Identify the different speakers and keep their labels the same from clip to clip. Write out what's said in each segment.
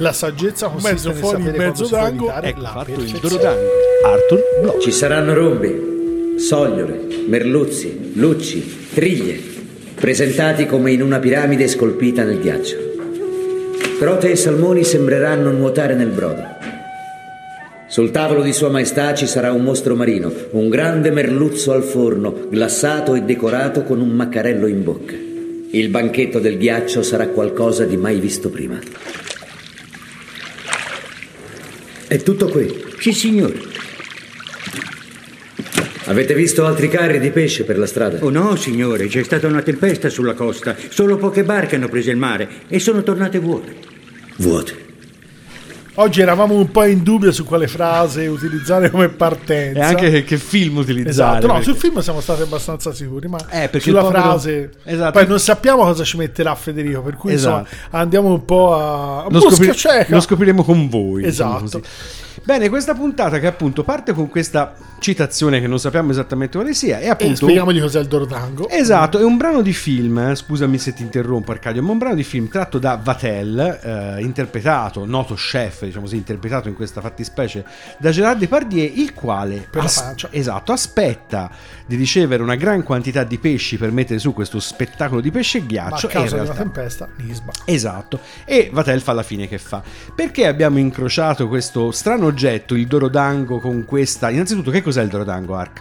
Speaker 1: La saggezza consiste
Speaker 2: Mezzo
Speaker 1: nel
Speaker 2: fuori,
Speaker 1: sapere
Speaker 2: mezzo
Speaker 1: quando si può
Speaker 2: dango.
Speaker 1: evitare
Speaker 3: Ecco
Speaker 1: la
Speaker 3: fatto il
Speaker 1: perfezione.
Speaker 3: Dorodango. Arthur Bloch.
Speaker 4: Ci saranno rombi, sogliole, merluzzi, lucci, triglie, presentati come in una piramide scolpita nel ghiaccio. Trote e salmoni sembreranno nuotare nel brodo. Sul tavolo di Sua Maestà ci sarà un mostro marino, un grande merluzzo al forno, glassato e decorato con un maccarello in bocca. Il banchetto del ghiaccio sarà qualcosa di mai visto prima. È tutto qui. Sì, signore. Avete visto altri carri di pesce per la strada?
Speaker 5: Oh no, signore, c'è stata una tempesta sulla costa. Solo poche barche hanno preso il mare e sono tornate vuote.
Speaker 4: Vuote.
Speaker 1: Oggi eravamo un po' in dubbio su quale frase utilizzare come partenza.
Speaker 3: E anche che, che film utilizzare.
Speaker 1: Esatto, no,
Speaker 3: perché-
Speaker 1: sul film siamo stati abbastanza sicuri, ma
Speaker 3: Eh, perché
Speaker 1: sulla
Speaker 3: povero-
Speaker 1: frase
Speaker 3: Esatto.
Speaker 1: poi non sappiamo cosa ci metterà Federico, per cui
Speaker 3: Esatto.
Speaker 1: insomma andiamo un po' a
Speaker 3: Lo, scopri- lo scopriremo con voi. diciamo
Speaker 1: Esatto.
Speaker 3: Bene, questa puntata che appunto parte con questa citazione che non sappiamo esattamente quale sia
Speaker 1: e
Speaker 3: appunto...
Speaker 1: spieghiamogli cos'è il Dorodango.
Speaker 3: Esatto, è un brano di film, eh, scusami se ti interrompo Arcadio, ma un brano di film tratto da Vatel, eh, interpretato, noto chef, diciamo così, interpretato in questa fattispecie da Gerard Depardieu, il quale
Speaker 1: pancia.
Speaker 3: esatto, aspetta di ricevere una gran quantità di pesci per mettere su questo spettacolo di pesce e
Speaker 1: ma a
Speaker 3: ghiaccio e in
Speaker 1: causa
Speaker 3: realtà
Speaker 1: tempesta Nisba.
Speaker 3: Esatto, e Vatel fa la fine che fa. Perché abbiamo incrociato questo strano oggetto, il Dorodango, con questa... Innanzitutto, che cos'è il Dorodango, Arc?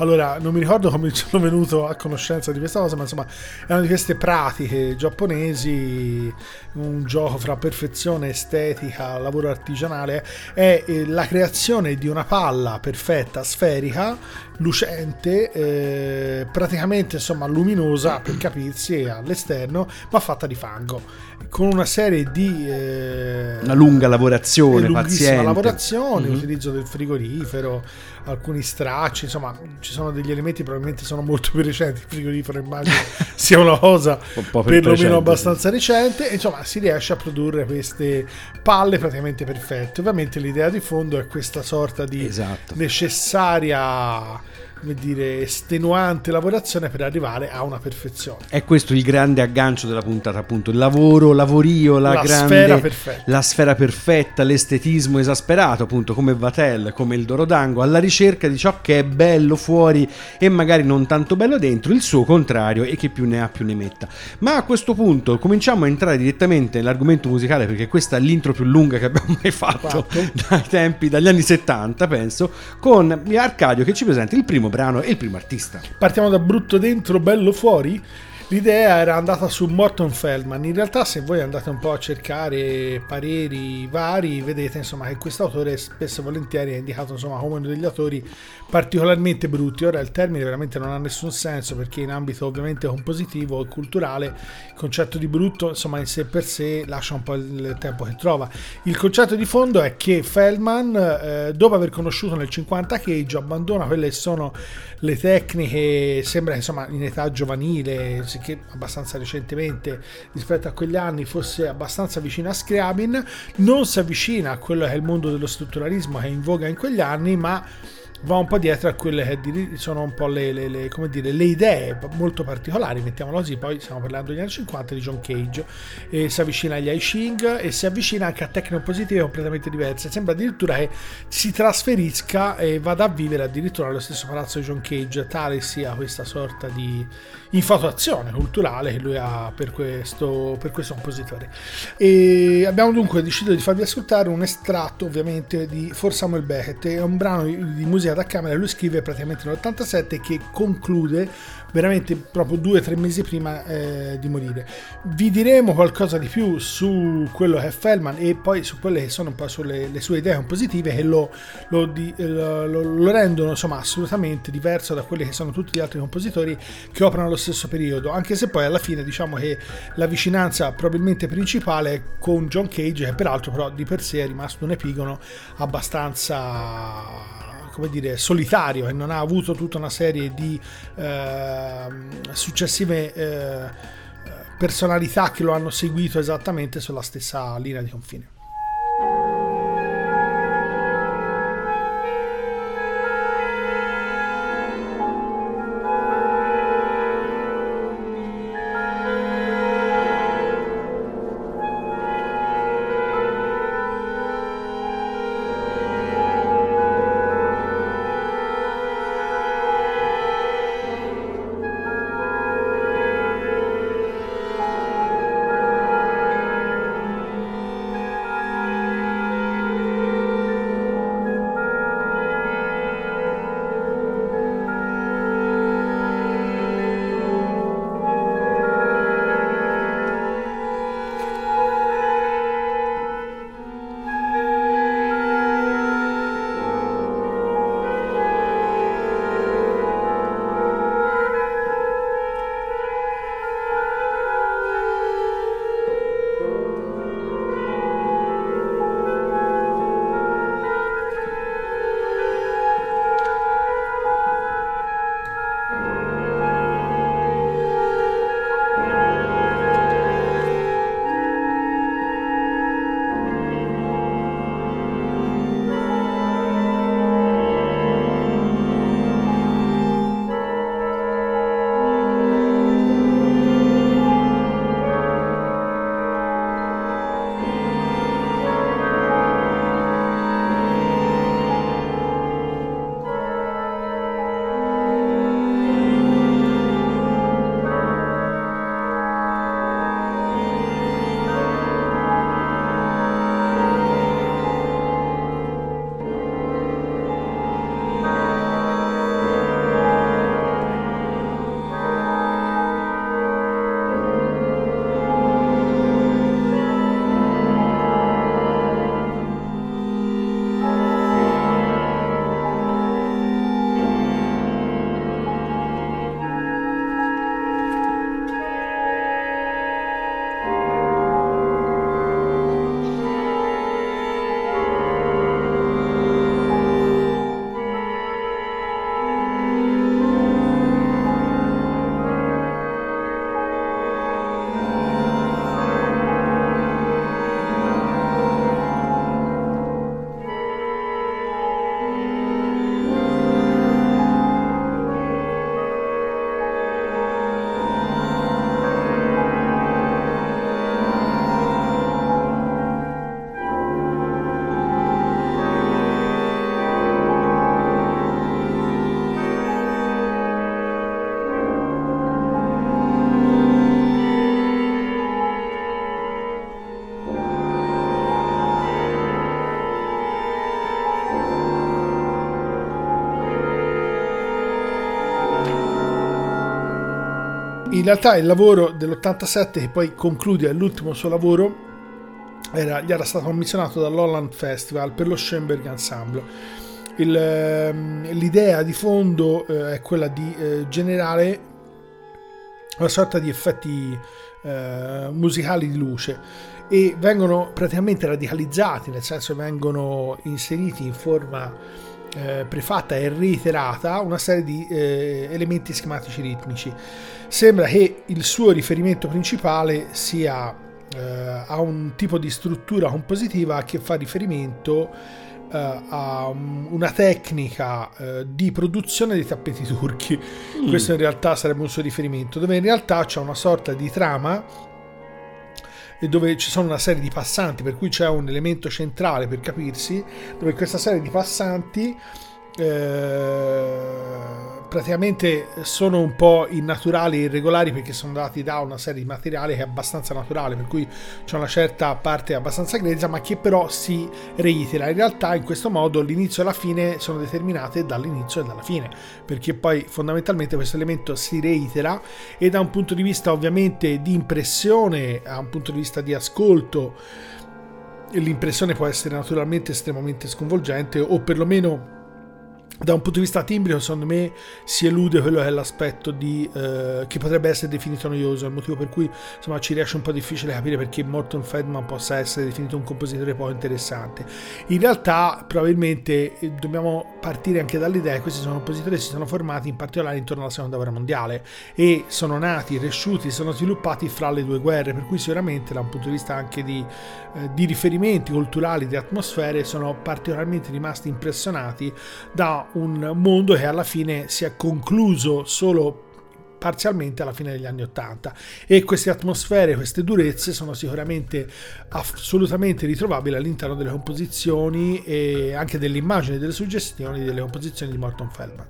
Speaker 1: Allora, non mi ricordo come sono venuto a conoscenza di questa cosa, ma insomma, è una di queste pratiche giapponesi, un gioco fra perfezione, estetica, lavoro artigianale, è eh, la creazione di una palla perfetta, sferica, lucente, eh, praticamente insomma luminosa per capirsi all'esterno, ma fatta di fango, con una serie di... eh,
Speaker 3: Una lunga lavorazione, paziente.
Speaker 1: lavorazione,
Speaker 3: Mhm.
Speaker 1: utilizzo del frigorifero, alcuni stracci, insomma, ci sono degli elementi probabilmente sono molto più recenti. Il frigorifero immagino sia una cosa
Speaker 3: Un
Speaker 1: perlomeno abbastanza recente. E, insomma, si riesce a produrre queste palle praticamente perfette. Ovviamente l'idea di fondo è questa sorta di
Speaker 3: Esatto.
Speaker 1: necessaria, come dire, estenuante lavorazione per arrivare a una perfezione.
Speaker 3: È questo il grande aggancio della puntata, appunto, il lavoro, lavorio, la,
Speaker 1: La
Speaker 3: grande
Speaker 1: sfera perfetta.
Speaker 3: la sfera perfetta, l'estetismo esasperato, appunto, come Vatel, come il Dorodango, alla ricerca di ciò che è bello fuori e magari non tanto bello dentro, il suo contrario e che più ne ha più ne metta. Ma a questo punto cominciamo a entrare direttamente nell'argomento musicale perché questa è l'intro più lunga che abbiamo mai fatto
Speaker 1: Fatto.
Speaker 3: dai tempi, dagli anni 70, penso, con Arcadio che ci presenta il primo brano e il primo artista.
Speaker 1: Partiamo da brutto dentro, bello fuori. L'idea era andata su Morton Feldman. In realtà, se voi andate un po' a cercare pareri vari, vedete insomma che questo autore spesso e volentieri è indicato insomma come uno degli autori particolarmente brutti. Ora il termine veramente non ha nessun senso perché in ambito ovviamente compositivo e culturale il concetto di brutto insomma in sé per sé lascia un po' il tempo che trova. Il concetto di fondo è che Feldman, eh, dopo aver conosciuto nel 50 Cage, abbandona quelle che sono le tecniche, sembra insomma in età giovanile, che abbastanza recentemente rispetto a quegli anni fosse abbastanza vicino a Scriabin, non si avvicina a quello che è il mondo dello strutturalismo che è in voga in quegli anni, ma va un po' dietro a quelle che sono un po' le, le- le- dire, le idee molto particolari, mettiamolo così, poi stiamo parlando degli anni 50 di John Cage, e si avvicina agli I Ching e si avvicina anche a tecniche positive completamente diverse, sembra addirittura che si trasferisca e vada a vivere addirittura nello stesso palazzo di John Cage, tale sia questa sorta di infatuazione culturale che lui ha per questo, per questo compositore. E abbiamo dunque deciso di farvi ascoltare un estratto ovviamente di For Samuel Beckett, è un brano di musica musica da camera lui scrive praticamente nell'87 che conclude veramente proprio due o tre mesi prima eh, di morire. Vi diremo qualcosa di più su quello che è Feldman e poi su quelle che sono un po' sulle le sue idee compositive che lo, lo, di, lo, lo, rendono insomma assolutamente diverso da quelli che sono tutti gli altri compositori che operano allo stesso periodo, anche se poi alla fine diciamo che la vicinanza probabilmente principale è con John Cage, che peraltro però di per sé è rimasto un epigono abbastanza come dire, solitario e non ha avuto tutta una serie di eh, successive eh, personalità che lo hanno seguito esattamente sulla stessa linea di confine. Realtà il lavoro dell'87 che poi conclude l'ultimo suo lavoro era, gli era stato commissionato dall'Holland Festival per lo Schoenberg Ensemble. Il, ehm, l'idea di fondo eh, è quella di eh, generare una sorta di effetti eh, musicali di luce e vengono praticamente radicalizzati, nel senso vengono inseriti in forma eh, prefatta e reiterata una serie di eh, elementi schematici ritmici. Sembra che il suo riferimento principale sia eh, a un tipo di struttura compositiva che fa riferimento eh, a una tecnica eh, di produzione dei tappeti turchi. Mm. Questo in realtà sarebbe un suo riferimento, dove in realtà c'è una sorta di trama e dove ci sono una serie di passanti, per cui c'è un elemento centrale per capirsi, dove questa serie di passanti praticamente sono un po' innaturali e irregolari perché sono dati da una serie di materiali che è abbastanza naturale, per cui c'è una certa parte abbastanza grezza, ma che però si reitera. In realtà in questo modo l'inizio e la fine sono determinate dall'inizio e dalla fine, perché poi fondamentalmente questo elemento si reitera e da un punto di vista ovviamente di impressione, a un punto di vista di ascolto, l'impressione può essere naturalmente estremamente sconvolgente o perlomeno da un punto di vista timbrico, secondo me si elude quello che è l'aspetto di, eh, che potrebbe essere definito noioso, il motivo per cui insomma, ci riesce un po' difficile capire perché Morton Feldman possa essere definito un compositore poco interessante. In realtà, probabilmente eh, dobbiamo partire anche dall'idea che questi sono compositori che si sono formati in particolare intorno alla seconda guerra mondiale e sono nati, cresciuti, sono sviluppati fra le due guerre, per cui sicuramente da un punto di vista anche di, eh, di riferimenti culturali, di atmosfere, sono particolarmente rimasti impressionati da un mondo che alla fine si è concluso solo parzialmente alla fine degli anni Ottanta e queste atmosfere, queste durezze sono sicuramente assolutamente ritrovabili all'interno delle composizioni e anche delle immagini, delle suggestioni delle composizioni di Morton Feldman.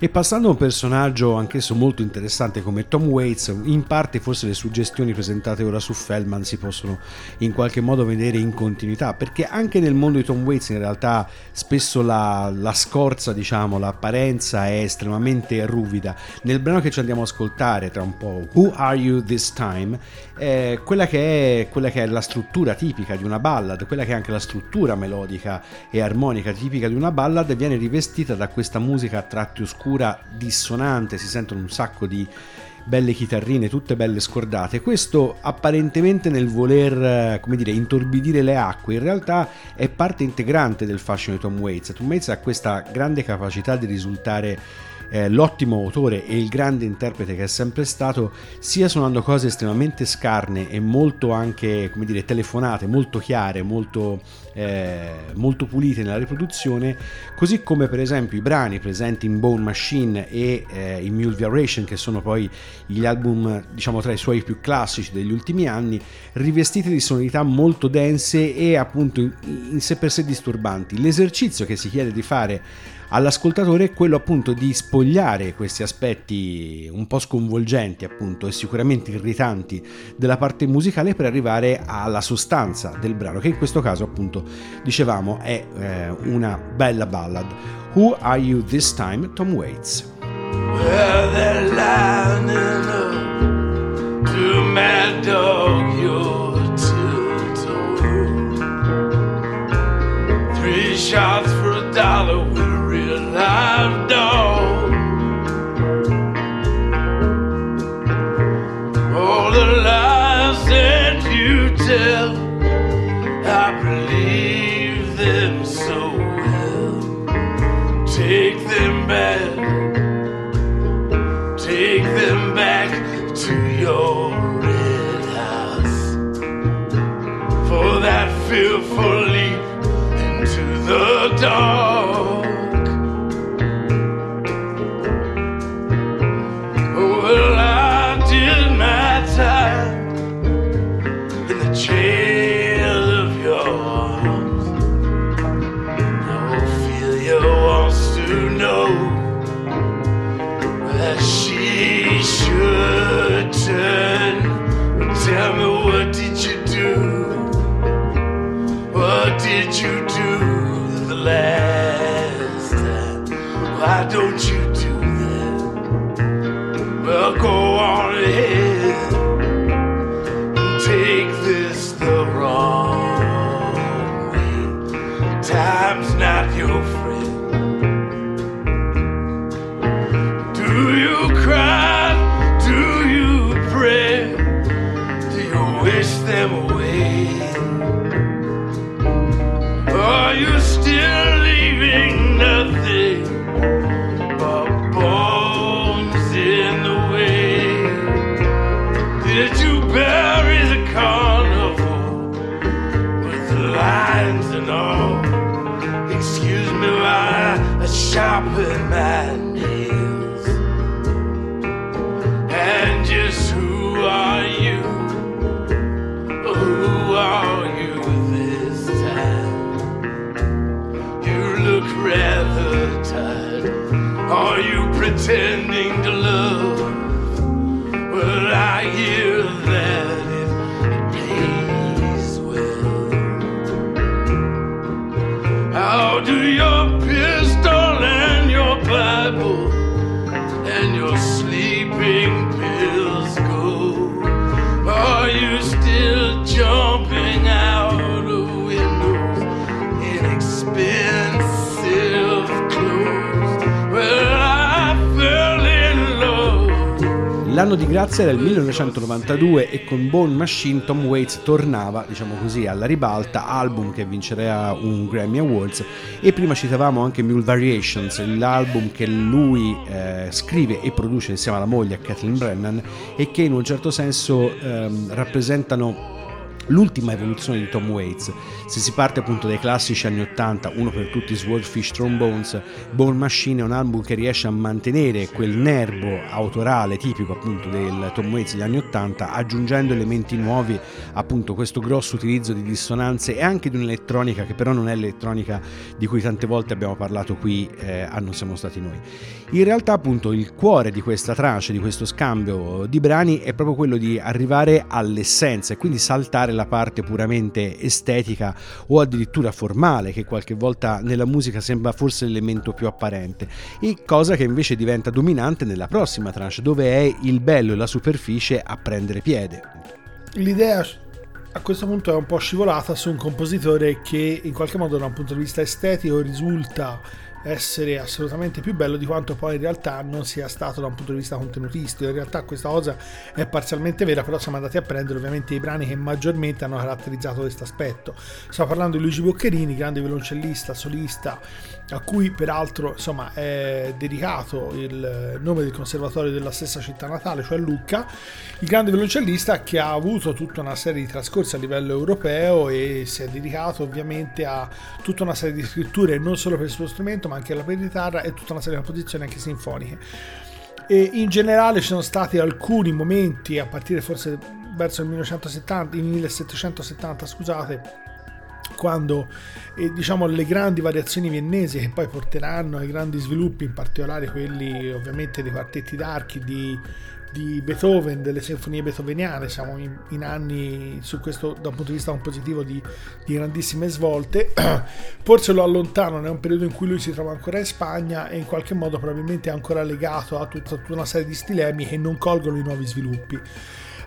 Speaker 3: E passando a un personaggio anch'esso molto interessante come Tom Waits, in parte forse le suggestioni presentate ora su Feldman si possono in qualche modo vedere in continuità, perché anche nel mondo di Tom Waits in realtà spesso la, la scorza, diciamo, l'apparenza è estremamente ruvida. Nel brano che ci andiamo a ascoltare tra un po', Who Are You This Time, eh, quella, che è, quella che è la struttura tipica di una ballad, quella che è anche la struttura melodica e armonica tipica di una ballad, viene rivestita da questa musica a tratti oscura, dissonante, si sentono un sacco di belle chitarrine, tutte belle scordate. Questo apparentemente nel voler, come dire, intorbidire le acque, in realtà è parte integrante del fascino di Tom Waits. Tom Waits ha questa grande capacità di risultare eh, l'ottimo autore e il grande interprete che è sempre stato, sia suonando cose estremamente scarne e molto anche, come dire, telefonate, molto chiare, molto, eh, molto pulite nella riproduzione, così come per esempio i brani presenti in Bone Machine e eh, in Mule Variation, che sono poi gli album, diciamo, tra i suoi più classici degli ultimi anni, rivestiti di sonorità molto dense e appunto in, in sé per sé disturbanti. L'esercizio che si chiede di fare all'ascoltatore quello appunto di spogliare questi aspetti un po' sconvolgenti appunto e sicuramente irritanti della parte musicale per arrivare alla sostanza del brano che in questo caso appunto dicevamo è eh, una bella ballad. Who Are You This Time? Tom Waits. Well, shots for a dollar I've done. All the lies that you tell, I believe them so well. Take them back, take them back to your red house for that fearful leap into the dark. L'anno di grazia era il 1992 e con Bone Machine Tom Waits tornava, diciamo così, alla ribalta, album che vincerà un Grammy Awards. E prima citavamo anche Mule Variations, l'album che lui eh, scrive e produce insieme alla moglie Kathleen Brennan e che in un certo senso ehm, rappresentano l'ultima evoluzione di Tom Waits. Se si parte appunto dai classici anni 80, uno per tutti Swordfish Trombones, Bone Machine è un album che riesce a mantenere quel nervo autorale tipico appunto del Tom Waits degli anni 80, aggiungendo elementi nuovi, appunto questo grosso utilizzo di dissonanze e anche di un'elettronica che però non è l'elettronica di cui tante volte abbiamo parlato qui eh, a Non siamo stati noi. In realtà appunto il cuore di questa trance, di questo scambio di brani è proprio quello di arrivare all'essenza e quindi saltare la parte puramente estetica o addirittura formale che qualche volta nella musica sembra forse l'elemento più apparente e cosa che invece diventa dominante nella prossima tranche dove è il bello e la superficie a prendere piede.
Speaker 1: L'idea a questo punto è un po' scivolata su un compositore che in qualche modo da un punto di vista estetico risulta essere assolutamente più bello di quanto poi in realtà non sia stato da un punto di vista contenutistico. In realtà questa cosa è parzialmente vera, però siamo andati a prendere ovviamente i brani che maggiormente hanno caratterizzato questo aspetto. Stiamo parlando di Luigi Boccherini, grande violoncellista, solista, a cui peraltro insomma è dedicato il nome del conservatorio della stessa città natale, cioè Lucca, il grande violoncellista che ha avuto tutta una serie di trascorsi a livello europeo e si è dedicato ovviamente a tutta una serie di scritture non solo per il suo strumento ma anche per la chitarra e tutta una serie di composizioni anche sinfoniche. E in generale ci sono stati alcuni momenti a partire forse verso il 1970, il 1770 scusate, quando eh, diciamo le grandi variazioni viennesi che poi porteranno ai grandi sviluppi, in particolare quelli ovviamente dei quartetti d'archi di, di Beethoven, delle sinfonie beethoveniane, siamo in, in, anni su questo da un punto di vista compositivo di, di grandissime svolte, forse lo allontanano, è un periodo in cui lui si trova ancora in Spagna e in qualche modo probabilmente è ancora legato a tutta, tutta una serie di stilemi che non colgono i nuovi sviluppi.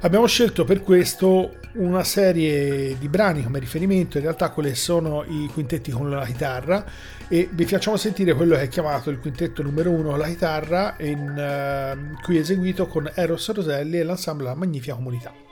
Speaker 1: Abbiamo scelto per questo una serie di brani come riferimento, in realtà quelli sono i quintetti con la chitarra e vi facciamo sentire quello che è chiamato il quintetto numero uno la chitarra, in, uh, qui eseguito con Eros Roselli e l'ensemble La Magnifica Comunità.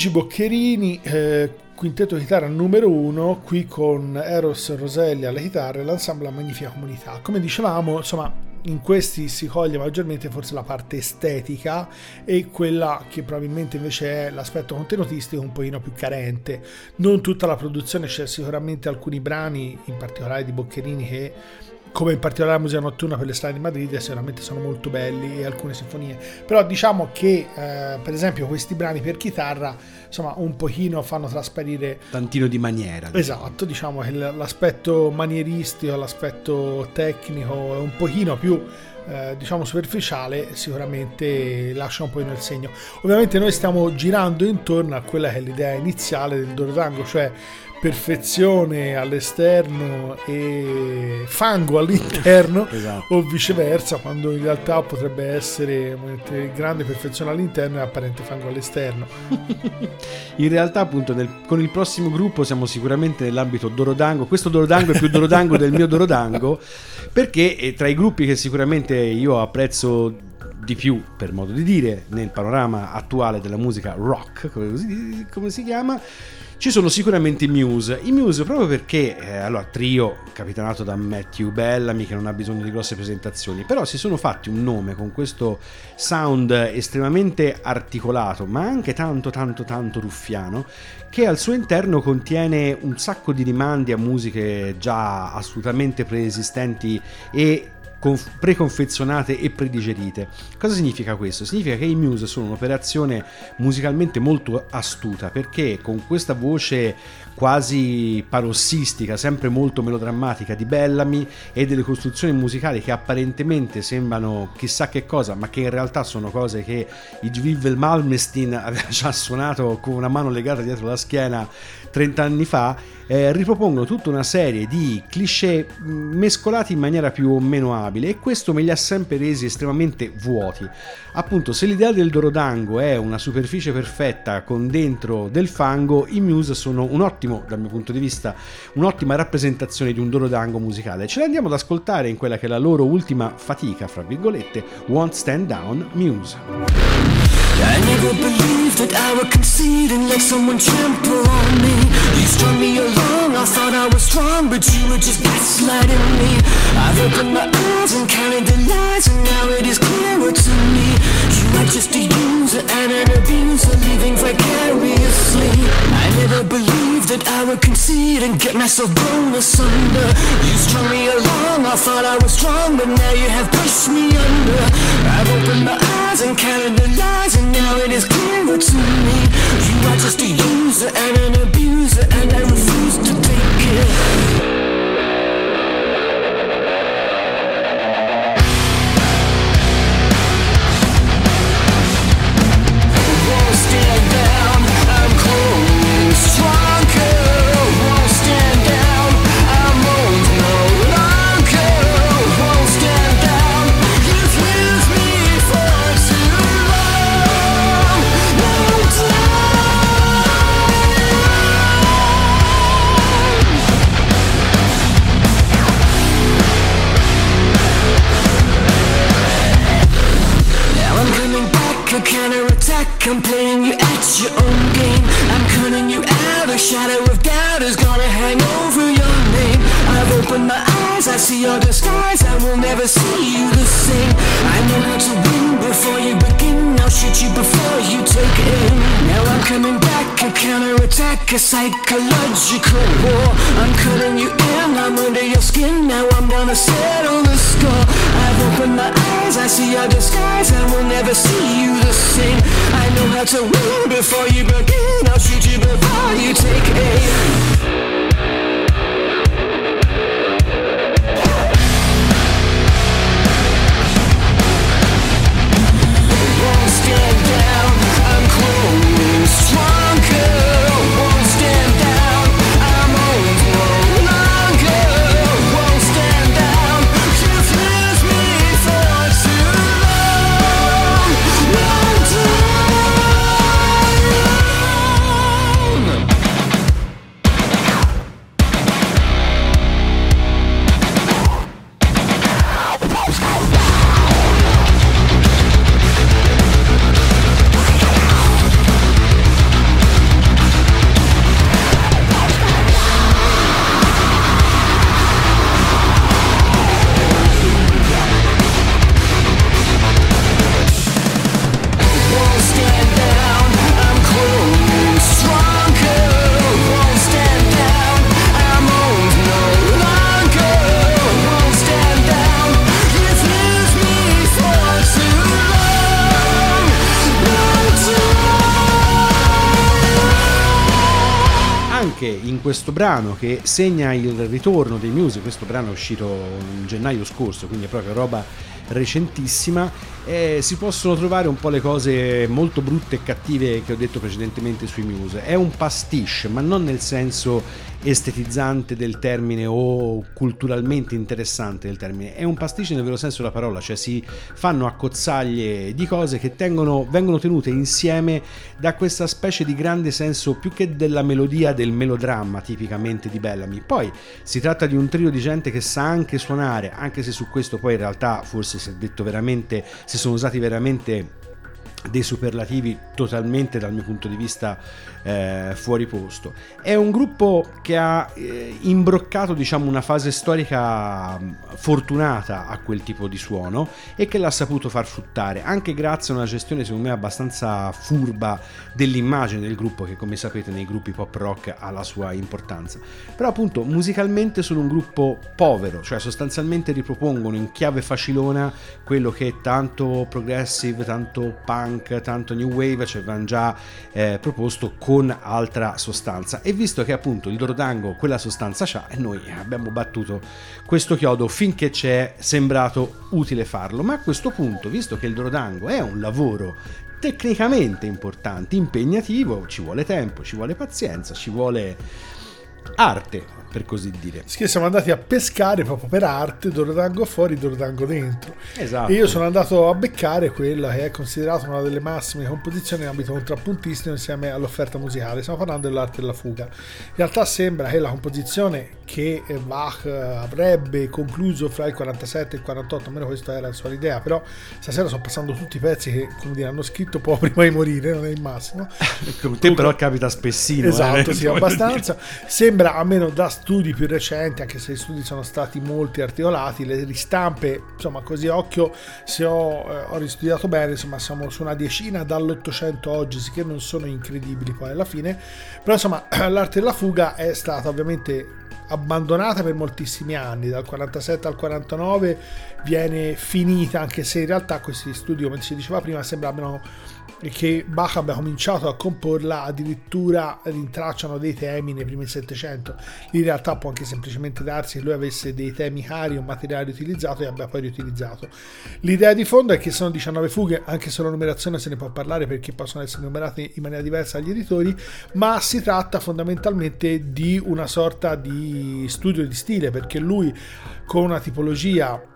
Speaker 1: Luigi Boccherini, eh, quintetto chitarra numero uno, qui con Eros Roselli alle chitarre, l'ensemble La Magnifica Comunità. Come dicevamo, insomma, in questi si coglie maggiormente forse la parte estetica e quella che probabilmente invece è l'aspetto contenutistico un pochino più carente. Non tutta la produzione, c'è sicuramente alcuni brani, in particolare di Boccherini, che come in particolare la musica notturna per le strade di Madrid sicuramente sono molto belli e alcune sinfonie però diciamo che eh, per esempio questi brani per chitarra insomma un pochino fanno trasparire
Speaker 3: Tantino di maniera.
Speaker 1: esatto diciamo che l'aspetto manieristico l'aspetto tecnico è un pochino più eh, diciamo superficiale sicuramente lascia un po' il segno ovviamente noi stiamo girando intorno a quella che è l'idea iniziale del Dorodango cioè perfezione all'esterno e fango all'interno
Speaker 3: Esatto.
Speaker 1: o viceversa quando in realtà potrebbe essere grande perfezione all'interno e apparente fango all'esterno
Speaker 3: In realtà, appunto, nel- con il prossimo gruppo siamo sicuramente nell'ambito Dorodango. Questo Dorodango è più Dorodango del mio Dorodango, perché eh, tra i gruppi che sicuramente io apprezzo di più, per modo di dire, nel panorama attuale della musica rock, come, così- come si chiama, ci sono sicuramente i Muse. I Muse proprio perché, eh, allora, trio capitanato da Matthew Bellamy, che non ha bisogno di grosse presentazioni, però si sono fatti un nome con questo sound estremamente articolato, ma anche tanto, tanto, tanto ruffiano, che al suo interno contiene un sacco di rimandi a musiche già assolutamente preesistenti e preconfezionate e predigerite. Cosa significa questo? Significa che i Muse sono un'operazione musicalmente molto astuta perché con questa voce quasi parossistica, sempre molto melodrammatica di Bellamy e delle costruzioni musicali che apparentemente sembrano chissà che cosa, ma che in realtà sono cose che il Wilhelm Malmsteen aveva già suonato con una mano legata dietro la schiena 30 anni fa, eh, ripropongono tutta una serie di cliché mh, mescolati in maniera più o meno abile e questo me li ha sempre resi estremamente vuoti. Appunto, se l'idea del Dorodango è una superficie perfetta con dentro del fango, i Muse sono un ottimo, dal mio punto di vista, un'ottima rappresentazione di un Dorodango musicale. Ce l'andiamo ad ascoltare in quella che è la loro ultima fatica, fra virgolette, Won't Stand Down Muse.
Speaker 6: I never believed that I would concede and let someone trample on me. You strung me along, I thought I was strong, but you were just gaslighting me. I've opened my eyes and counted the lies, and now it is clearer to me. You are just a user and an abuser, living vicariously. I never believed that I would concede and get myself blown asunder. You strung me along, I thought I was strong, but now you have pushed me under. I've opened my eyes and counted the lies, and now it is clearer to me. You are just a user and an abuser, and I refuse to take it. Settle the score. I've opened my eyes, I see your disguise. I will never see you the same. I know how to win before you begin. I'll shoot you before you take aim.
Speaker 3: Questo brano che segna il ritorno dei Muse, questo brano è uscito in gennaio scorso, quindi è proprio roba recentissima, eh, si possono trovare un po' le cose molto brutte e cattive che ho detto precedentemente sui Muse. È un pastiche, ma non nel senso estetizzante del termine o culturalmente interessante del termine, è un pastice nel vero senso della parola, cioè si fanno accozzaglie di cose che tengono, vengono tenute insieme da questa specie di grande senso più che della melodia del melodramma tipicamente di Bellamy. Poi si tratta di un trio di gente che sa anche suonare, anche se su questo poi in realtà forse si è detto veramente, si sono usati veramente dei superlativi totalmente dal mio punto di vista eh, fuori posto. È un gruppo che ha eh, imbroccato diciamo una fase storica mh, fortunata a quel tipo di suono e che l'ha saputo far fruttare anche grazie a una gestione secondo me abbastanza furba dell'immagine del gruppo che come sapete nei gruppi pop rock ha la sua importanza. Però appunto musicalmente sono un gruppo povero, cioè sostanzialmente ripropongono in chiave facilona quello che tanto progressive, tanto punk, tanto new wave ci avevano già eh, proposto con altra sostanza. E visto che appunto il Dorodango quella sostanza c'ha e noi abbiamo battuto questo chiodo finché ci è sembrato utile farlo. Ma a questo punto visto che il Dorodango è un lavoro tecnicamente importante impegnativo ci vuole tempo ci vuole pazienza ci vuole arte per così dire
Speaker 1: Sì, siamo andati a pescare proprio per arte, Dorodango fuori, Dorodango dentro.
Speaker 3: esatto
Speaker 1: E io sono andato a beccare quella che è considerata una delle massime composizioni in ambito contrappuntistico insieme all'offerta musicale. Stiamo parlando dell'arte della fuga. In realtà sembra che la composizione che Bach avrebbe concluso fra il 47 e il 48, almeno questa era la sua idea, però stasera sto passando tutti i pezzi che come dire, hanno scritto poco prima di morire, non è il massimo.
Speaker 3: con te però capita spessino
Speaker 1: Esatto,
Speaker 3: eh.
Speaker 1: sì, abbastanza. Sembra, almeno da studi più recenti, anche se gli studi sono stati molti articolati, le ristampe, insomma, così occhio, se ho, eh, ho ristudiato bene, insomma, siamo su una decina dall'Ottocento oggi, sì che non sono incredibili poi alla fine, però insomma, l'arte della fuga è stata ovviamente abbandonata per moltissimi anni, dal 47 al 49 viene finita, anche se in realtà questi studi, come si diceva prima, sembrano che Bach abbia cominciato a comporla addirittura rintracciano dei temi nei primi Settecento. In realtà può anche semplicemente darsi che lui avesse dei temi cari un materiale utilizzato e abbia poi riutilizzato. L'idea di fondo è che sono 19 fughe anche se la numerazione se ne può parlare perché possono essere numerate in maniera diversa agli editori ma si tratta fondamentalmente di una sorta di studio di stile perché lui con una tipologia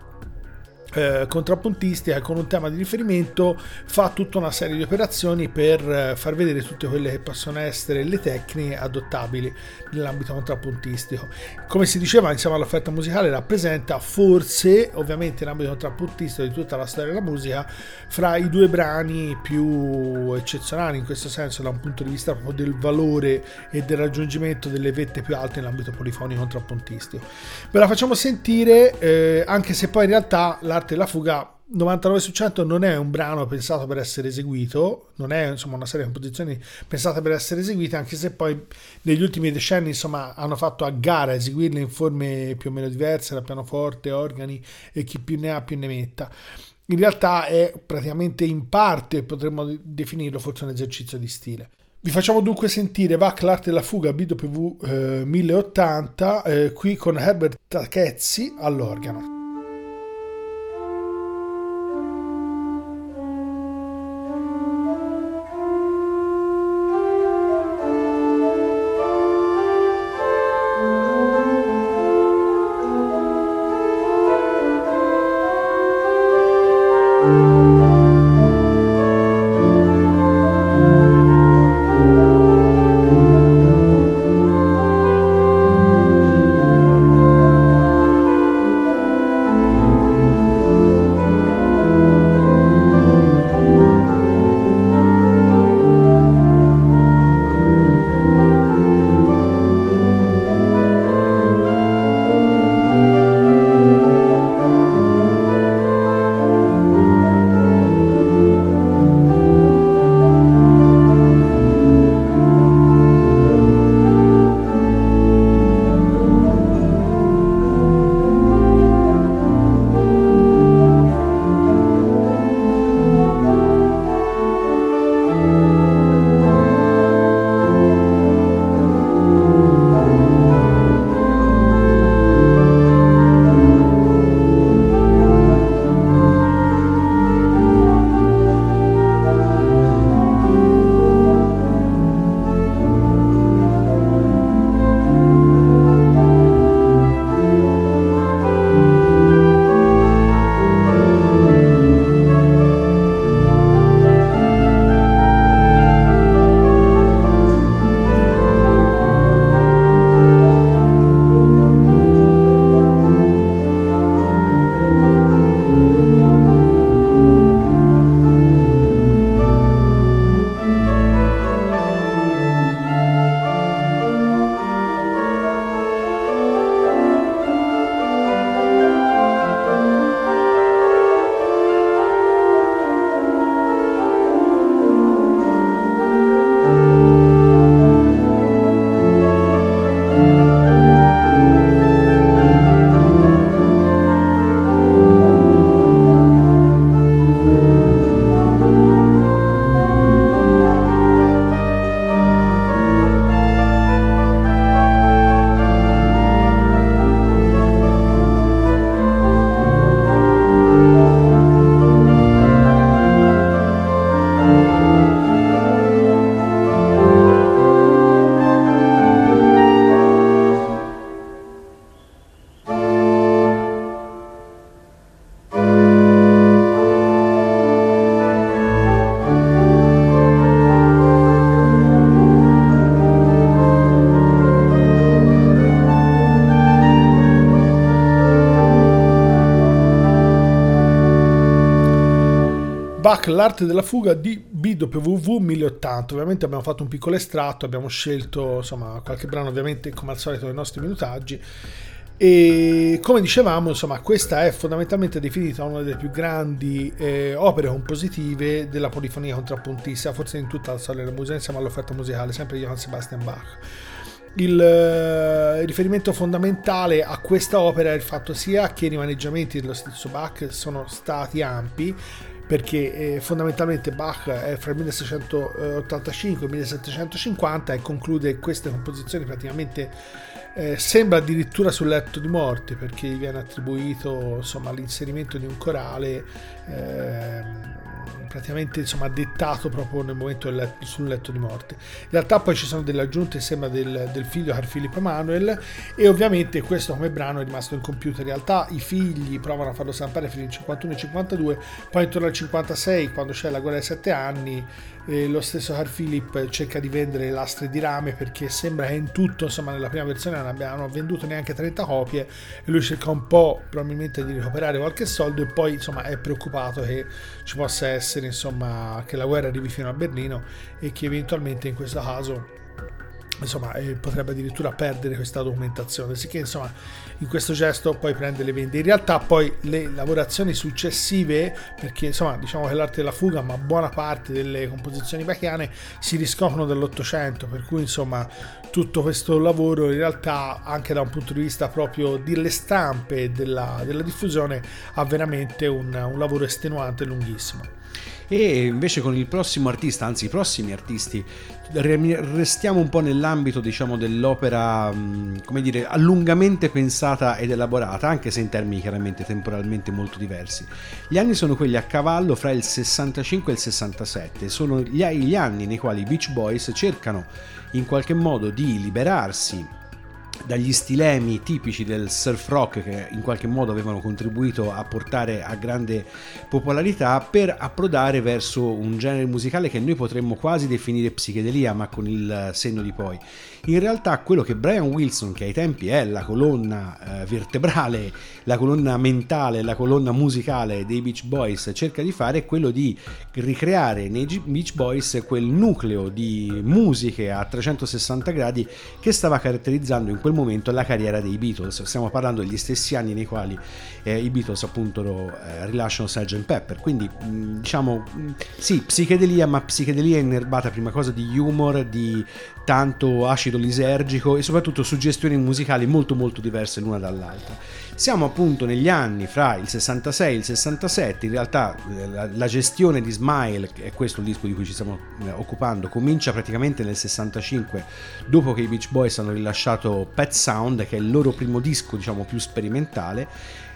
Speaker 1: eh, contrappuntistica con un tema di riferimento fa tutta una serie di operazioni per eh, far vedere tutte quelle che possono essere le tecniche adottabili nell'ambito contrappuntistico. Come si diceva, insieme all'offerta musicale rappresenta forse, ovviamente nell'ambito contrappuntistico di tutta la storia della musica, fra i due brani più eccezionali in questo senso da un punto di vista proprio del valore e del raggiungimento delle vette più alte nell'ambito polifonico contrappuntistico. Ve la facciamo sentire, eh, anche se poi in realtà l'arte della fuga 99 su 100 non è un brano pensato per essere eseguito, non è insomma una serie di composizioni pensate per essere eseguite, anche se poi negli ultimi decenni insomma hanno fatto a gara eseguirle in forme più o meno diverse, da pianoforte, organi e chi più ne ha più ne metta. In realtà è praticamente in parte, potremmo definirlo forse un esercizio di stile. Vi facciamo dunque sentire Bach l'arte della fuga BW eh, 1080 eh, qui con Herbert Tachezzi all'organo. L'arte della fuga di BWV 1080. Ovviamente abbiamo fatto un piccolo estratto, abbiamo scelto insomma qualche brano ovviamente come al solito nei nostri minutaggi e come dicevamo insomma questa è fondamentalmente definita una delle più grandi eh, opere compositive della polifonia contrappuntista forse in tutta la storia della musica insieme all'offerta musicale sempre di Johann Sebastian Bach il, eh, il riferimento fondamentale a questa opera è il fatto sia che i rimaneggiamenti dello stesso Bach sono stati ampi perché eh, fondamentalmente Bach è fra il 1685 e il 1750 e conclude queste composizioni praticamente eh, sembra addirittura sul letto di morte perché gli viene attribuito insomma, l'inserimento di un corale eh, praticamente insomma, dettato proprio nel momento letto, sul letto di morte. In realtà poi ci sono delle aggiunte sembra del, del figlio Carl Philip Emanuel e ovviamente questo come brano è rimasto incompiuto. In realtà i figli provano a farlo stampare fino al 51 e 52, poi intorno al 56 quando c'è la guerra dei sette anni eh, lo stesso Carl Philip cerca di vendere lastre di rame perché sembra che in tutto, insomma, nella prima versione non abbiano venduto neanche 30 copie e lui cerca un po' probabilmente di recuperare qualche soldo e poi, insomma, è preoccupato che ci possa essere, insomma, che la guerra arrivi fino a Berlino e che eventualmente in questo caso insomma eh, potrebbe addirittura perdere questa documentazione. Sicché insomma in questo gesto poi prende le vende. In realtà poi le lavorazioni successive perché insomma diciamo che l'arte della fuga ma buona parte delle composizioni bachiane si riscoprono dall'ottocento per cui insomma tutto questo lavoro in realtà anche da un punto di vista proprio delle stampe e della, della diffusione ha veramente un, un lavoro estenuante e lunghissimo
Speaker 3: e invece con il prossimo artista, anzi i prossimi artisti, restiamo un po' nell'ambito diciamo dell'opera, come dire, allungamente pensata ed elaborata, anche se in termini chiaramente temporalmente molto diversi. Gli anni sono quelli a cavallo fra il 65 e il 67, sono gli, gli anni nei quali i Beach Boys cercano in qualche modo di liberarsi dagli stilemi tipici del surf rock che in qualche modo avevano contribuito a portare a grande popolarità per approdare verso un genere musicale che noi potremmo quasi definire psichedelia ma con il senno di poi. In realtà quello che Brian Wilson, che ai tempi è la colonna eh, vertebrale, la colonna mentale, la colonna musicale dei Beach Boys, cerca di fare è quello di ricreare nei Beach Boys quel nucleo di musiche a 360 gradi che stava caratterizzando in quel momento la carriera dei Beatles. Stiamo parlando degli stessi anni nei quali eh, i Beatles appunto eh, rilasciano Sgt. Pepper. Quindi mh, diciamo mh, sì, psichedelia, ma psichedelia innerbata prima cosa di humor, di tanto acido lisergico e soprattutto suggestioni musicali molto molto diverse l'una dall'altra. Siamo appunto negli anni fra il 66 e il 67, in realtà eh, la, la gestione di Smile, che è questo il disco di cui ci stiamo eh, occupando, comincia praticamente nel 65, dopo che i Beach Boys hanno rilasciato Pet Sound, che è il loro primo disco diciamo più sperimentale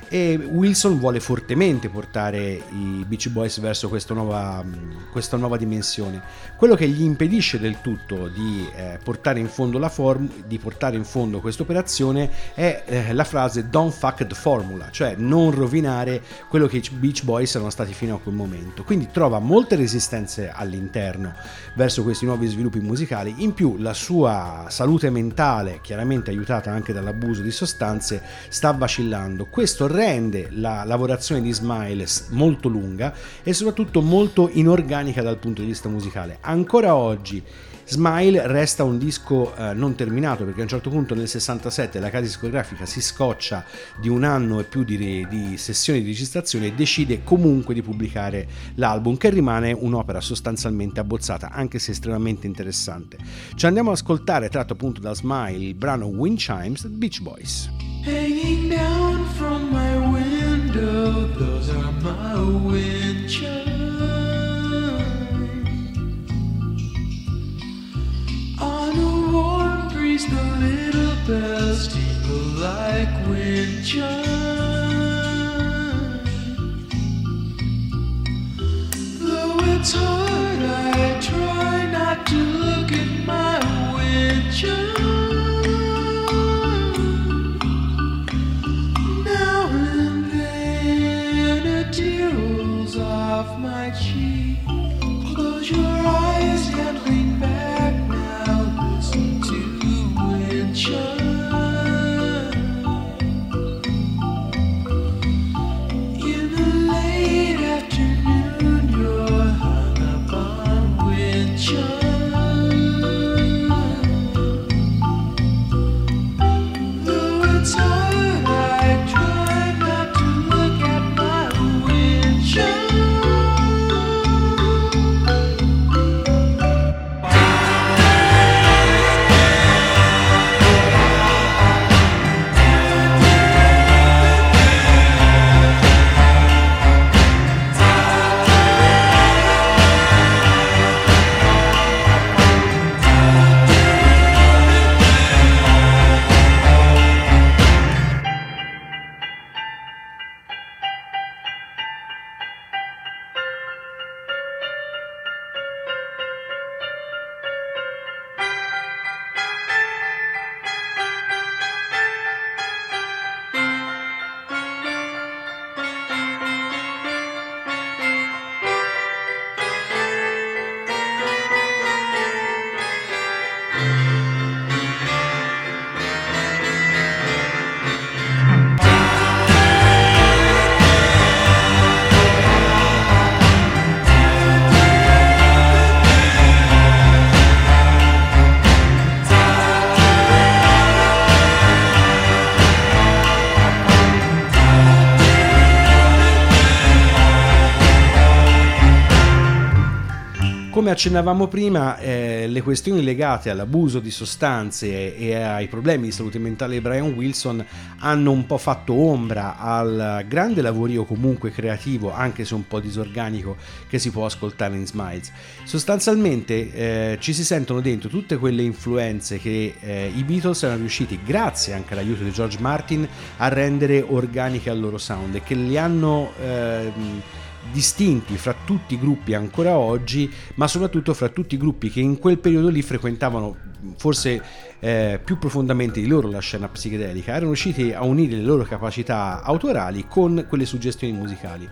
Speaker 3: e Wilson vuole fortemente portare i Beach Boys verso questa nuova, questa nuova dimensione. Quello che gli impedisce del tutto di, eh, portare, in form- di portare in fondo questa operazione è eh, la frase don't fuck the formula, cioè non rovinare quello che i Beach Boys erano stati fino a quel momento. Quindi trova molte resistenze all'interno verso questi nuovi sviluppi musicali, in più la sua salute mentale, chiaramente aiutata anche dall'abuso di sostanze, sta vacillando. Questo rende la lavorazione di Smile molto lunga e soprattutto molto inorganica dal punto di vista musicale. Ancora oggi Smile resta un disco eh, non terminato perché a un certo punto nel 67 la casa discografica si scoccia di un anno e più di, di, sessioni di registrazione e decide comunque di pubblicare l'album che rimane un'opera sostanzialmente abbozzata anche se estremamente interessante. Ci andiamo ad ascoltare tratto appunto da Smile il brano Wind Chimes Beach Boys.
Speaker 2: Hanging down from my window, those are my wind chimes. On a warm breeze, the little bells tingle like wind chimes. Though it's hard, I try not to look at my wind chimes.
Speaker 3: Come accennavamo prima, eh, le questioni legate all'abuso di sostanze e ai problemi di salute mentale di Brian Wilson hanno un po' fatto ombra al grande lavorio comunque creativo, anche se un po' disorganico, che si può ascoltare in Smiles. Sostanzialmente eh, ci si sentono dentro tutte quelle influenze che eh, i Beatles erano riusciti, grazie anche all'aiuto di George Martin, a rendere organiche al loro sound e che li hanno ehm, distinti fra tutti i gruppi ancora oggi, ma soprattutto fra tutti i gruppi che in quel periodo lì frequentavano forse eh, più profondamente di loro la scena psichedelica, erano riusciti a unire le loro capacità autorali con quelle suggestioni musicali.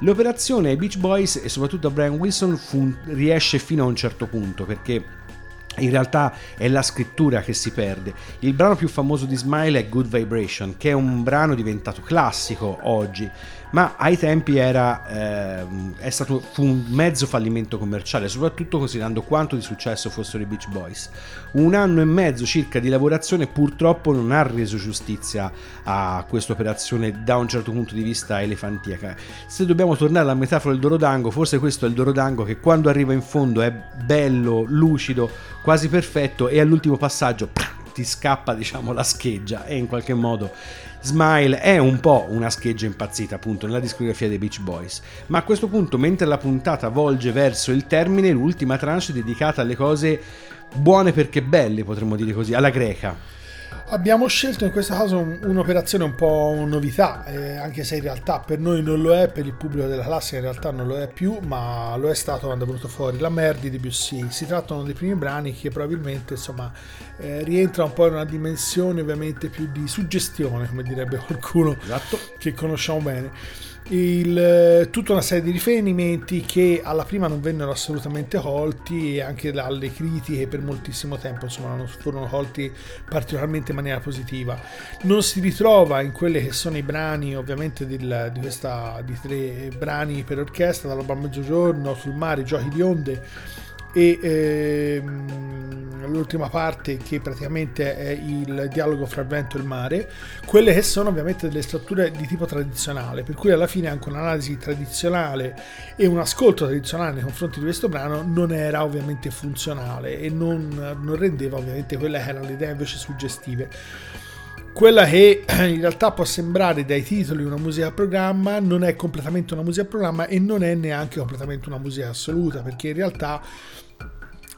Speaker 3: L'operazione ai Beach Boys e soprattutto a Brian Wilson fu- riesce fino a un certo punto perché in realtà è la scrittura che si perde. Il brano più famoso di Smile è Good Vibration, che è un brano diventato classico oggi, ma ai tempi era, ehm, è stato, fu un mezzo fallimento commerciale, soprattutto considerando quanto di successo fossero i Beach Boys. Un anno e mezzo circa di lavorazione purtroppo non ha reso giustizia a questa operazione da un certo punto di vista elefantiaca. Se dobbiamo tornare alla metafora del Dorodango, forse questo è il Dorodango che quando arriva in fondo è bello, lucido, quasi perfetto e all'ultimo passaggio ti scappa diciamo la scheggia e in qualche modo Smile è un po' una scheggia impazzita appunto nella discografia dei Beach Boys. Ma a questo punto mentre la puntata volge verso il termine l'ultima tranche è dedicata alle cose buone perché belle potremmo dire così alla greca
Speaker 1: Abbiamo scelto in questo caso un- un'operazione un po' novità, eh, anche se in realtà per noi non lo è, per il pubblico della classe in realtà non lo è più, ma lo è stato quando è venuto fuori la Mer di Debussy. Si trattano dei primi brani che probabilmente insomma eh, rientra un po' in una dimensione ovviamente più di suggestione, come direbbe qualcuno
Speaker 3: esatto
Speaker 1: che conosciamo bene. Il, eh, tutta una serie di riferimenti che alla prima non vennero assolutamente colti e anche dalle critiche per moltissimo tempo insomma non furono colti particolarmente in maniera positiva. Non si ritrova in quelli che sono i brani ovviamente del- di questa di tre brani per orchestra dall'alba Mezzogiorno sul mare giochi di onde e ehm, l'ultima parte che praticamente è il dialogo fra il vento e il mare, quelle che sono ovviamente delle strutture di tipo tradizionale, per cui alla fine anche un'analisi tradizionale e un ascolto tradizionale nei confronti di questo brano non era ovviamente funzionale e non, non rendeva ovviamente quelle che erano le idee invece suggestive. Quella che in realtà può sembrare dai titoli una musica a programma non è completamente una musica a programma e non è neanche completamente una musica assoluta perché in realtà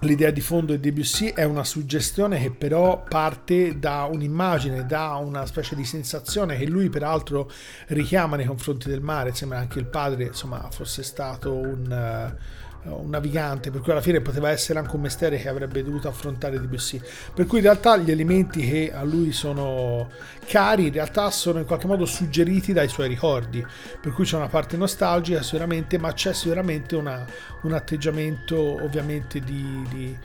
Speaker 1: L'idea di fondo di Debussy è una suggestione che però parte da un'immagine, da una specie di sensazione che lui peraltro richiama nei confronti del mare, sembra anche il padre insomma fosse stato un, eh, un navigante, per cui alla fine poteva essere anche un mestiere che avrebbe dovuto affrontare Debussy. Per cui in realtà gli elementi che a lui sono cari in realtà sono in qualche modo suggeriti dai suoi ricordi, per cui c'è una parte nostalgica sicuramente, ma c'è sicuramente una- un atteggiamento ovviamente di, di,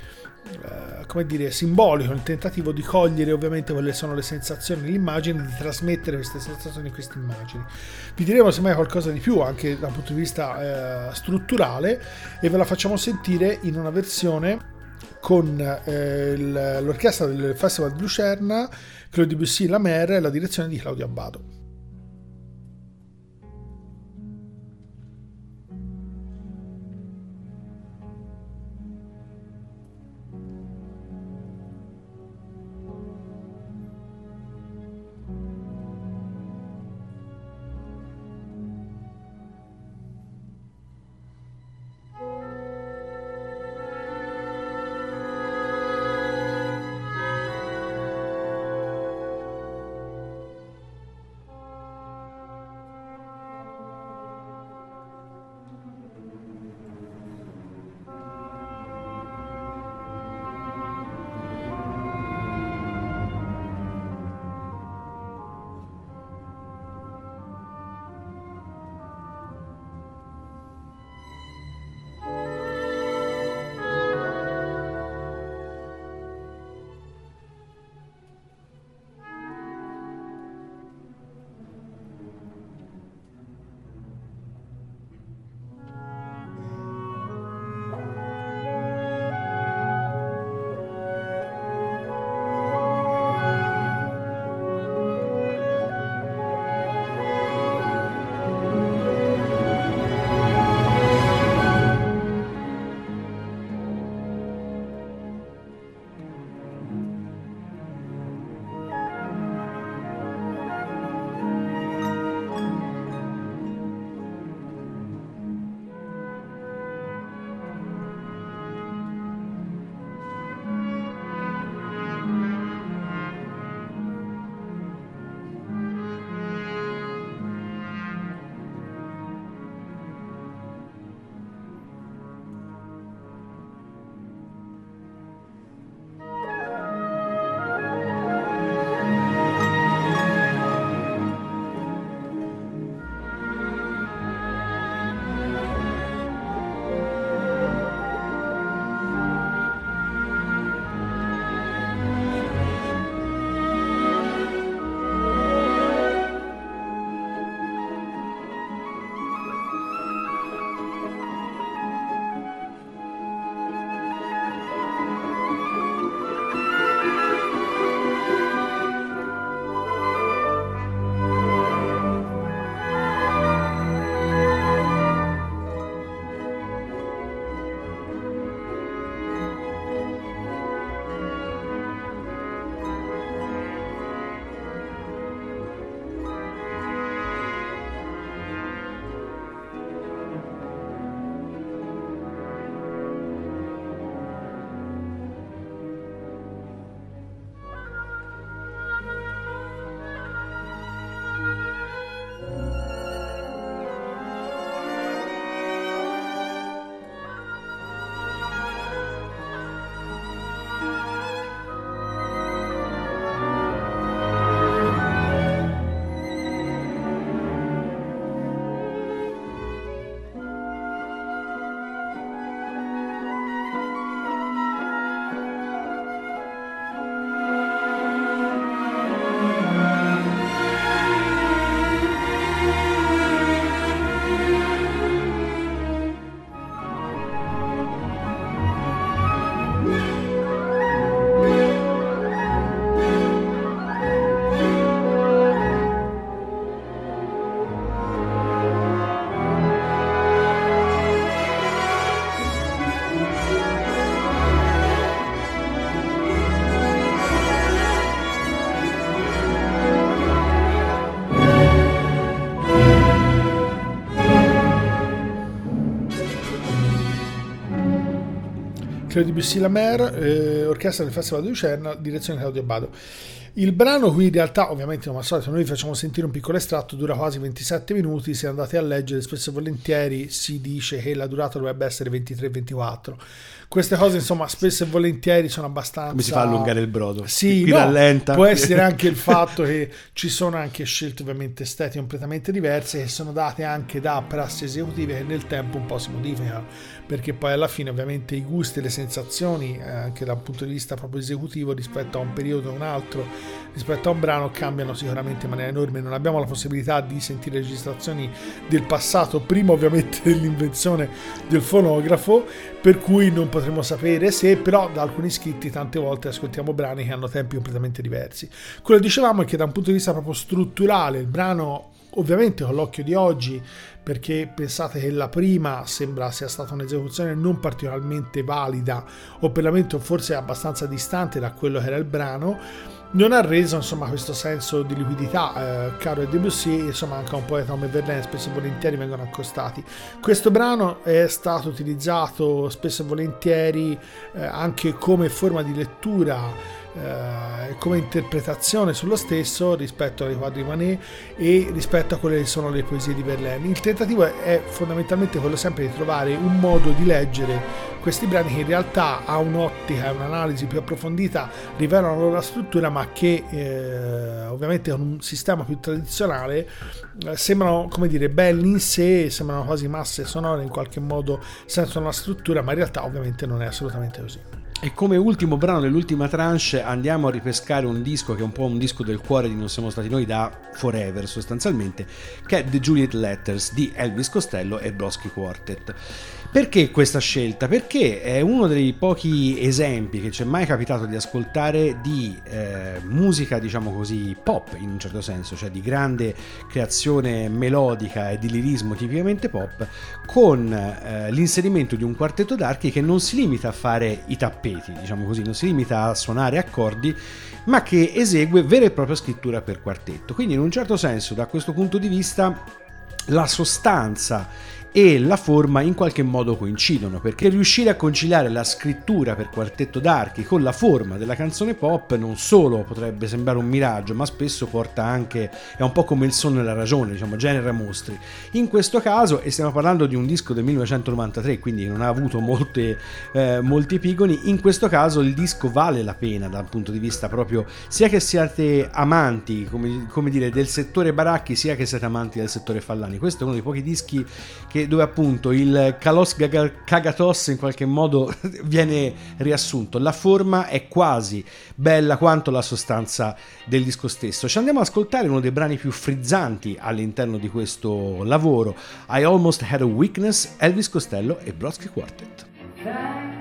Speaker 1: eh, come dire, simbolico, il tentativo di cogliere ovviamente quelle sono le sensazioni, le immagini, di trasmettere queste sensazioni queste immagini. Vi diremo semmai qualcosa di più anche dal punto di vista eh, strutturale e ve la facciamo sentire in una versione con eh, l'orchestra del Festival di Lucerna, Claudio Debussy La Mer e la direzione di Claudio Abbado. Claudio Debussy La Mer, eh, orchestra del Festival di Lucerna, direzione Claudio Bado. Il brano qui in realtà, ovviamente come al solito, noi vi facciamo sentire un piccolo estratto, dura quasi 27 minuti, se andate a leggere spesso e volentieri si dice che la durata dovrebbe essere 23-24. Queste cose insomma spesso e volentieri sono abbastanza...
Speaker 3: Come si fa a allungare il brodo?
Speaker 1: Sì, no,
Speaker 3: rallenta.
Speaker 1: può essere anche il fatto che ci sono anche scelte ovviamente estetiche completamente diverse che sono date anche da prassi esecutive che nel tempo un po' si modificano perché poi alla fine ovviamente i gusti e le sensazioni eh, anche dal punto di vista proprio esecutivo rispetto a un periodo o un altro rispetto a un brano cambiano sicuramente in maniera enorme. Non abbiamo la possibilità di sentire registrazioni del passato prima ovviamente dell'invenzione del fonografo per cui non potremo sapere se però da alcuni scritti tante volte ascoltiamo brani che hanno tempi completamente diversi. Quello che dicevamo è che da un punto di vista proprio strutturale il brano ovviamente con l'occhio di oggi perché pensate che la prima sembra sia stata un'esecuzione non particolarmente valida o perlomeno forse abbastanza distante da quello che era il brano. Non ha reso insomma questo senso di liquidità eh, caro Debussy insomma anche un poeta come Verlaine spesso e volentieri vengono accostati. Questo brano è stato utilizzato spesso e volentieri eh, anche come forma di lettura eh, come interpretazione sullo stesso rispetto ai quadri Manet e rispetto a quelle che sono le poesie di Verlaine. Il tentativo è, fondamentalmente quello sempre di trovare un modo di leggere questi brani che in realtà ha un'ottica e un'analisi più approfondita rivelano la loro struttura ma che eh, ovviamente con un sistema più tradizionale eh, sembrano come dire belli in sé sembrano quasi masse sonore in qualche modo senza una struttura ma in realtà ovviamente non è assolutamente così
Speaker 3: E come ultimo brano dell'ultima tranche andiamo a ripescare un disco che è un po' un disco del cuore di Non siamo stati noi da Forever sostanzialmente, che è The Juliet Letters di Elvis Costello e Brosky Quartet. Perché questa scelta? Perché è uno dei pochi esempi che ci è mai capitato di ascoltare di eh, musica, diciamo così, pop in un certo senso, cioè di grande creazione melodica e di lirismo tipicamente pop, con eh, l'inserimento di un quartetto d'archi che non si limita a fare i tappeti, diciamo così, non si limita a suonare accordi, ma che esegue vera e propria scrittura per quartetto. Quindi in un certo senso, da questo punto di vista, la sostanza e la forma in qualche modo coincidono perché riuscire a conciliare la scrittura per quartetto d'archi con la forma della canzone pop non solo potrebbe sembrare un miraggio ma spesso porta anche è un po' come il sonno e la ragione diciamo genera mostri. In questo caso e stiamo parlando di un disco del 1993 quindi non ha avuto molte, eh, molti epigoni in questo caso il disco vale la pena dal punto di vista proprio sia che siate amanti come, come dire del settore baracchi sia che siate amanti del settore fallani. Questo è uno dei pochi dischi che dove appunto il Kalos Kagatos in qualche modo viene riassunto. La forma è quasi bella quanto la sostanza del disco stesso. Ci andiamo ad ascoltare uno dei brani più frizzanti all'interno di questo lavoro. I Almost Had a Weakness, Elvis Costello e Brodsky Quartet.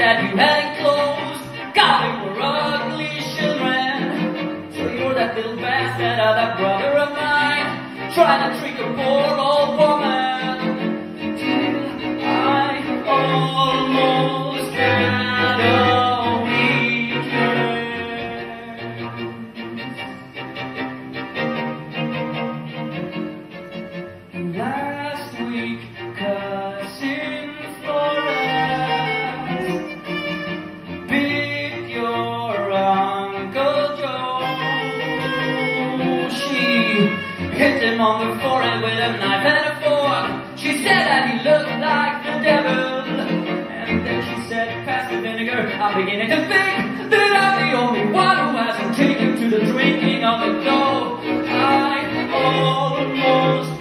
Speaker 7: That you had enclosed. God, they were ugly children. So you're that little bastard of that brother of mine. Trying to trick a poor old woman. On the forehead with a knife and a fork. She said that he looked like the devil. And then she said, pass the vinegar. I'm beginning to think that I'm the only one who hasn't taken to the drinking of the dough. I almost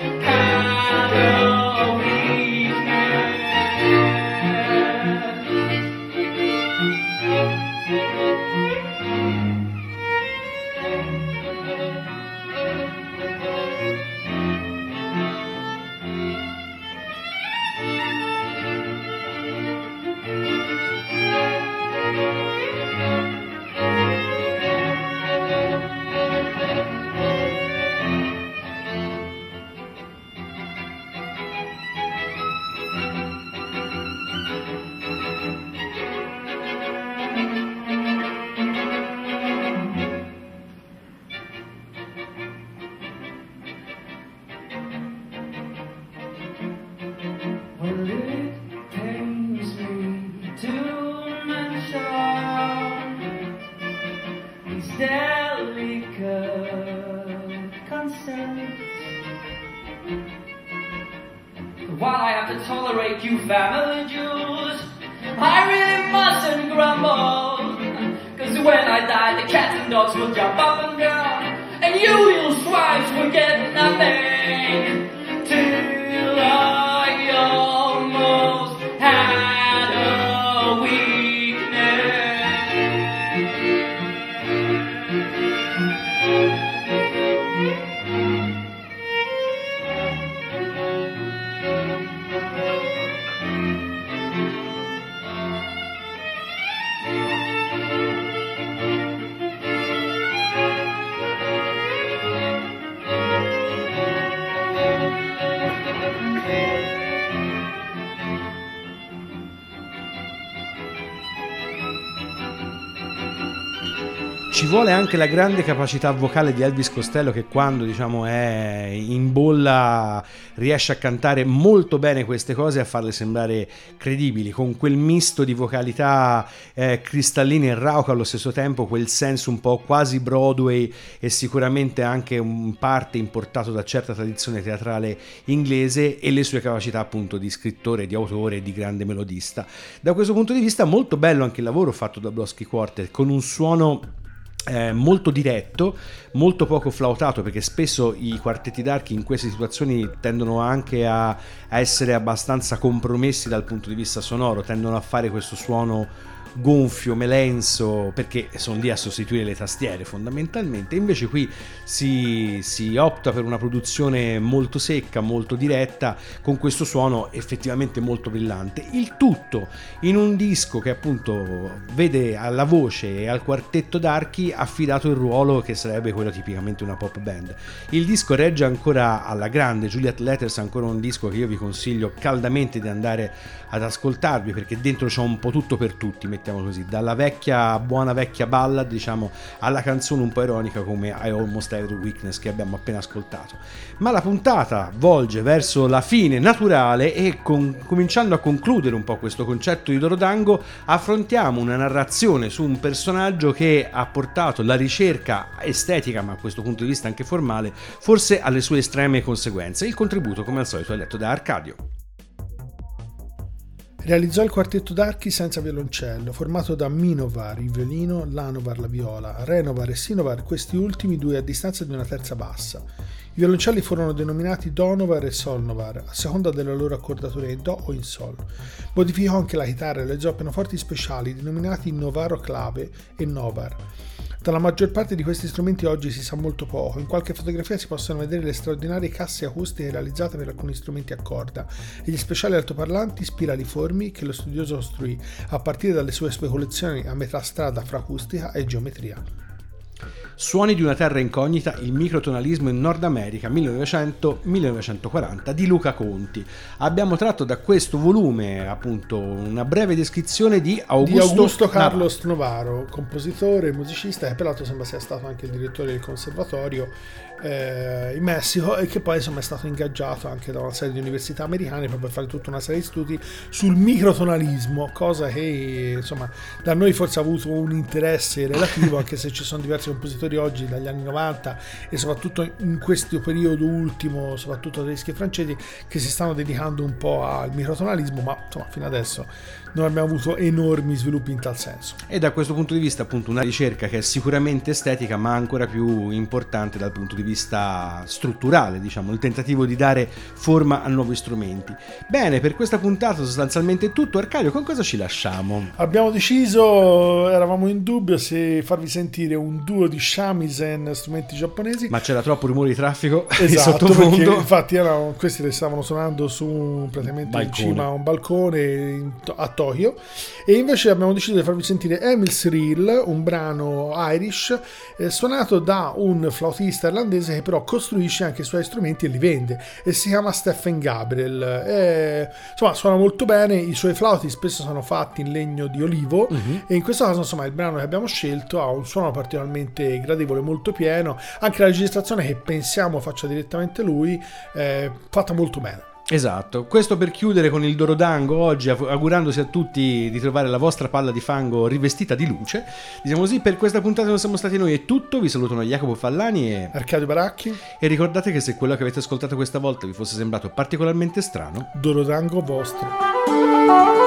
Speaker 3: anche la grande capacità vocale di Elvis Costello che quando diciamo è in bolla riesce a cantare molto bene queste cose e a farle sembrare credibili, con quel misto di vocalità eh, cristallina e rauca allo stesso tempo, quel senso un po' quasi Broadway e sicuramente anche in parte importato da certa tradizione teatrale inglese e le sue capacità appunto di scrittore, di autore e di grande melodista. Da questo punto di vista molto bello anche il lavoro fatto da Blosky Quartet con un suono eh, molto diretto, molto poco flautato perché spesso i quartetti d'archi in queste situazioni tendono anche a, a essere abbastanza compromessi dal punto di vista sonoro, tendono a fare questo suono gonfio, melenso, perché sono lì a sostituire le tastiere fondamentalmente. Invece qui si, si opta per una produzione molto secca, molto diretta, con questo suono effettivamente molto brillante. Il tutto in un disco che appunto vede alla voce e al quartetto d'archi affidato il ruolo che sarebbe quello tipicamente una pop band. Il disco regge ancora alla grande, Juliet Letters è ancora un disco che io vi consiglio caldamente di andare ad ascoltarvi perché dentro c'è un po' tutto per tutti, mettiamo così, dalla vecchia buona vecchia ballad, diciamo, alla canzone un po' ironica come I Almost the Weakness che abbiamo appena ascoltato. Ma la puntata volge verso la fine naturale e con- cominciando a concludere un po' questo concetto di Dorodango, affrontiamo una narrazione su un personaggio che ha portato la ricerca estetica, ma a questo punto di vista anche formale, forse alle sue estreme conseguenze. Il contributo, come al solito, è letto da Arcadio.
Speaker 1: Realizzò il quartetto d'archi senza violoncello, formato da Minovar, il violino, Lanovar, la viola, Renovar e Sinovar, questi ultimi due a distanza di una terza bassa. I violoncelli furono denominati Donovar e Solnovar, a seconda della loro accordatura in Do o in Sol. Modificò anche la chitarra e realizzò pianoforti speciali denominati Novaro Clave e Novar. Dalla maggior parte di questi strumenti oggi si sa molto poco, in qualche fotografia si possono vedere le straordinarie casse acustiche realizzate per alcuni strumenti a corda e gli speciali altoparlanti spiraliformi che lo studioso costruì a partire dalle sue speculazioni a metà strada fra acustica e geometria.
Speaker 3: Suoni di una terra incognita, il microtonalismo in Nord America 1900-1940 di Luca Conti. Abbiamo tratto da questo volume appunto una breve descrizione di Augusto,
Speaker 1: di Augusto. Carlos Novaro, compositore, musicista, che peraltro sembra sia stato anche il direttore del conservatorio eh, in Messico e che poi insomma è stato ingaggiato anche da una serie di università americane proprio per fare tutta una serie di studi sul microtonalismo, cosa che insomma da noi forse ha avuto un interesse relativo, anche se ci sono diversi compositori oggi dagli anni 90 e soprattutto in questo periodo ultimo, soprattutto tedeschi e francesi, che si stanno dedicando un po' al microtonalismo, ma insomma fino adesso non abbiamo avuto enormi sviluppi in tal senso.
Speaker 3: E da questo punto di vista appunto una ricerca che è sicuramente estetica ma ancora più importante dal punto di vista strutturale, diciamo, il tentativo di dare forma a nuovi strumenti. Bene, per questa puntata sostanzialmente è tutto. Arcadio, con cosa ci lasciamo?
Speaker 1: Abbiamo deciso, eravamo in dubbio se farvi sentire un duo di shamisen, strumenti giapponesi.
Speaker 3: Ma c'era troppo rumore di traffico di
Speaker 1: Esatto,
Speaker 3: sottofondo.
Speaker 1: infatti erano, questi le stavano suonando su praticamente in
Speaker 3: Balcone.
Speaker 1: cima a un balcone in- a Tokyo e invece abbiamo deciso di farvi sentire Emil's Reel, un brano Irish eh, suonato da un flautista irlandese che però costruisce anche i suoi strumenti e li vende e si chiama Stephen Gabriel. Eh, insomma, suona molto bene, i suoi flauti spesso sono fatti in legno di olivo e in questo caso insomma il brano che abbiamo scelto ha un suono particolarmente gradevole, molto pieno, anche la registrazione che pensiamo faccia direttamente lui, eh, fatta molto bene.
Speaker 3: Esatto, questo per chiudere con il Dorodango oggi, aug- augurandosi a tutti di trovare la vostra palla di fango rivestita di luce. Diciamo così, per questa puntata non siamo stati noi è tutto, vi salutano Jacopo Fallani e,
Speaker 1: Arcadio Baracchi,
Speaker 3: e ricordate che se quello che avete ascoltato questa volta vi fosse sembrato particolarmente strano,
Speaker 1: Dorodango vostro.